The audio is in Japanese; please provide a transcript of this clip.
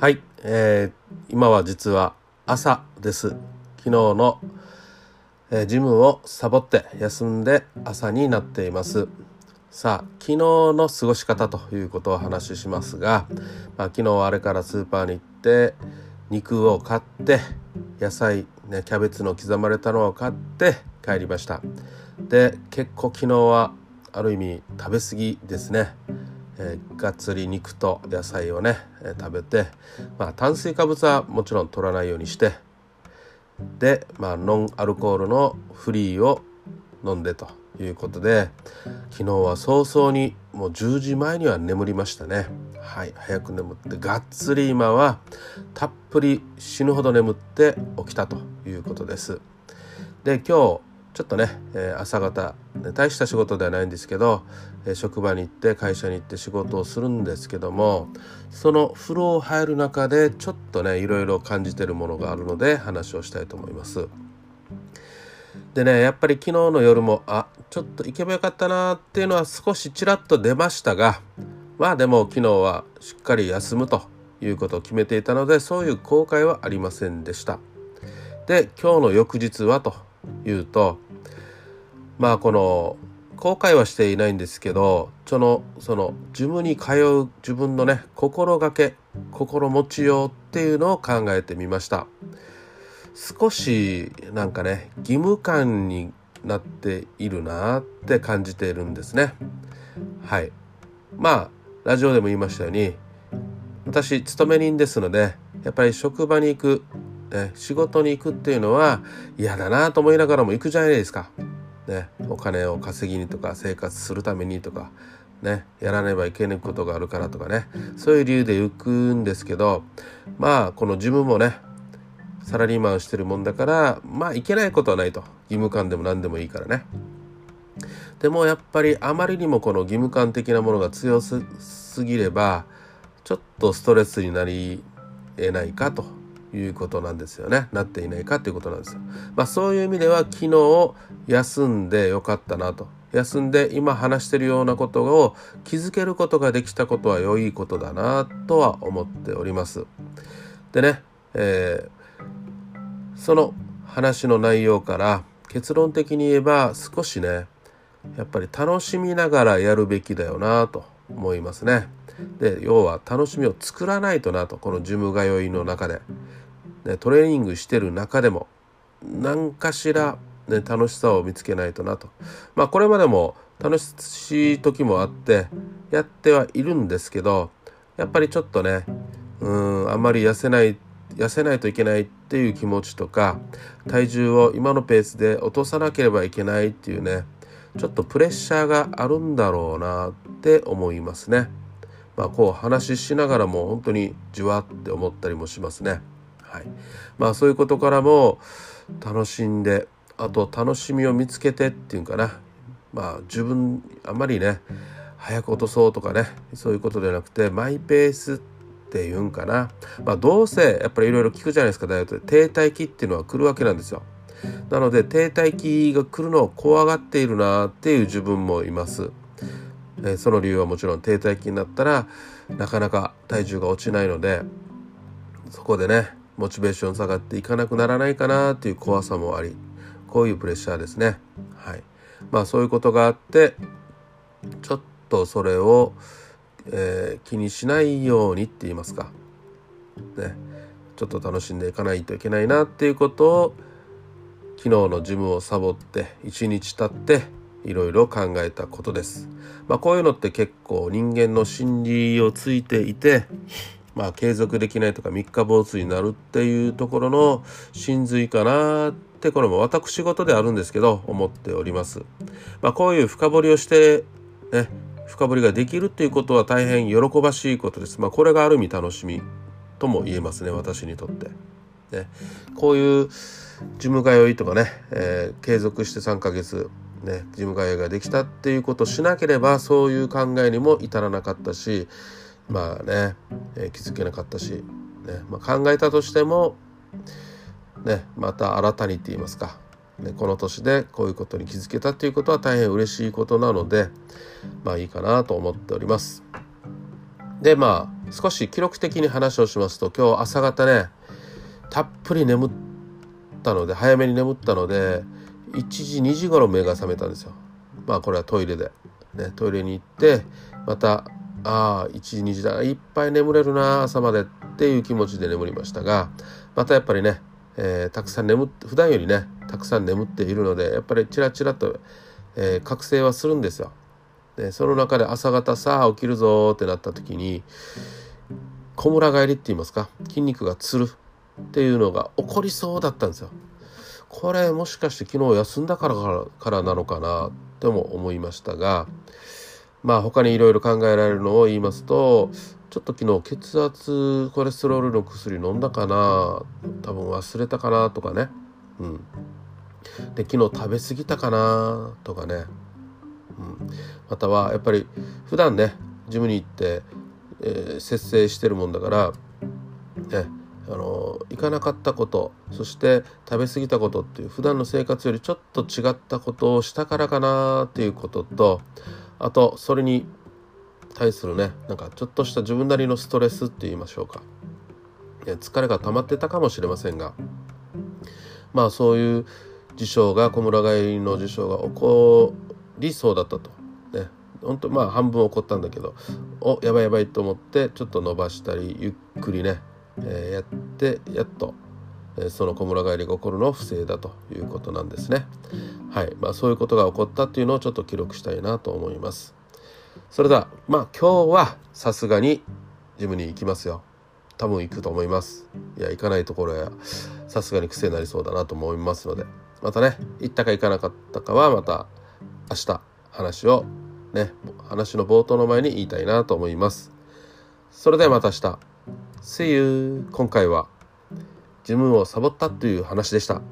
はい、えー、今は実は朝です。昨日の、えー、ジムをサボって休んで朝になっています。さあ昨日の過ごし方ということをお話ししますが、まあ、昨日はあれからスーパーに行って肉を買って野菜、ね、キャベツの刻まれたのを買って帰りましたで結構昨日はある意味食べ過ぎですねえー、がっつり肉と野菜をね、えー、食べて、まあ、炭水化物はもちろん取らないようにしてで、まあ、ノンアルコールのフリーを飲んでということで昨日は早々にもう10時前には眠りましたね。はい早く眠ってがっつり今はたっぷり死ぬほど眠って起きたということです。で今日ちょっとね、えー、朝方大した仕事ではないんですけど、えー、職場に行って会社に行って仕事をするんですけどもその風呂を入る中でちょっとねいろいろ感じてるものがあるので話をしたいと思います。でねやっぱり昨日の夜もあちょっと行けばよかったなっていうのは少しちらっと出ましたがまあでも昨日はしっかり休むということを決めていたのでそういう後悔はありませんでした。で今日の翌日はというとまあこの後悔はしていないんですけどそのそのジムに通う自分のね心がけ心持ちようっていうのを考えてみました。少しなんかね義務感になっているなって感じているんですね。はい。まあラジオでも言いましたように私勤め人ですのでやっぱり職場に行くね、仕事に行くっていうのは嫌だなと思いながらも行くじゃないですか。ね、お金を稼ぎにとか生活するためにとか、ね、やらねばいけないことがあるからとかねそういう理由で行くんですけどまあこの自分もねサラリーマンしてるもんだからまあいけないことはないと義務感でも何でもいいからね。でもやっぱりあまりにもこの義務感的なものが強すぎればちょっとストレスになりえないかということなんですよねなっていないかということなんですよ。まあ、そういう意味では昨日休んでよかったなと休んで今話してるようなことを気づけることができたことは良いことだなとは思っております。でね、えー、その話の内容から結論的に言えば少しねやっぱり楽しみながらやるべきだよなと思いますね。で要は楽しみを作らないとなとこのジム通いの中でね、トレーニングしてる中でも何かしら、ね、楽しさを見つけないとなと。まあこれまでも楽しい時もあってやってはいるんですけどやっぱりちょっとねうんあんまり痩せない痩せないといけないっていう気持ちとか体重を今のペースで落とさなければいけないっていうねちょっとプレッシャーがあるんだろうなって思いますね。まあこう話ししながらも本当にじわって思ったりもしますね。はい、まあそういうことからも楽しんであと楽しみを見つけてっていうかな。まあ自分あんまりね早く落とそうとかねそういうことではなくてマイペースっていうんかな。まあどうせやっぱりいろいろ聞くじゃないですかダイエットで。停滞期っていうのは来るわけなんですよ。なので停滞期が来るのを怖がっているなっていう自分もいます。えその理由はもちろん停滞期になったらなかなか体重が落ちないのでそこでねモチベーション下がっていかなくならないかなっていう怖さもありこういうプレッシャーですね。はい。まあそういうことがあってちょっとそれを、えー、気にしないようにって言いますか。ね。ちょっと楽しんでいかないといけないなっていうことを昨日のジムをサボって1日経っていろいろ考えたことです。まあこういうのって結構人間の心理をついていてまあ、継続できないとか三日坊主になるっていうところの真髄かなってこれも私事であるんですけど思っております。まあ、こういう深掘りをしてね深掘りができるっていうことは大変喜ばしいことです。まあ、これがある意味楽しみとも言えますね私にとって。ね、こういう事務通いとかね、えー、継続して3ヶ月ね事務通いができたっていうことをしなければそういう考えにも至らなかったしまあね、えー、気づけなかったし、ねまあ、考えたとしても、ね、また新たにって言いますか、ね、この年でこういうことに気づけたっていうことは大変嬉しいことなのでまあいいかなと思っております。でまあ少し記録的に話をしますと今日朝方ねたっぷり眠ったので早めに眠ったので1時2時頃目が覚めたんですよまあこれはトイレで、ね、トイレに行ってまたああ1時2時だいっぱい眠れるな朝までっていう気持ちで眠りましたがまたやっぱりね、えー、たくさん眠って普段よりねたくさん眠っているのでやっぱりチラチラと、えー、覚醒はするんですよ。でその中で朝方さあ起きるぞってなった時にこむら返りって言いますか筋肉がつるっていうのが起こりそうだったんですよ。これもしかして昨日休んだからからなのかなっても思いましたがまあ他にいろいろ考えられるのを言いますとちょっと昨日血圧コレステロールの薬飲んだかな多分忘れたかなとかね。うん。で昨日食べ過ぎたかなとかね、うん、またはやっぱり普段ねジムに行って、えー、節制してるもんだからねあの行かなかったことそして食べ過ぎたことっていう普段の生活よりちょっと違ったことをしたからかなっていうこととあとそれに対するねなんかちょっとした自分なりのストレスって言いましょうか。疲れが溜まってたかもしれませんがまあそういう事象が小村帰りの事象が起こりそうだったと。ね本当まあ半分起こったんだけどおやばいやばいと思ってちょっと伸ばしたりゆっくりね、え、やってやっと、え、その小村帰りが起こるのを防いだということなんですね。はいまあ、そういうことが起こったっていうのをちょっと記録したいなと思います。それではまあ今日はさすがにジムに行きますよ。多分行くと思います。いや行かないところやさすがに癖になりそうだなと思いますのでまたね行ったか行かなかったかはまた明日話をね話の冒頭の前に言いたいなと思います。それではまた明日 See you! 今回はジムをサボったという話でした。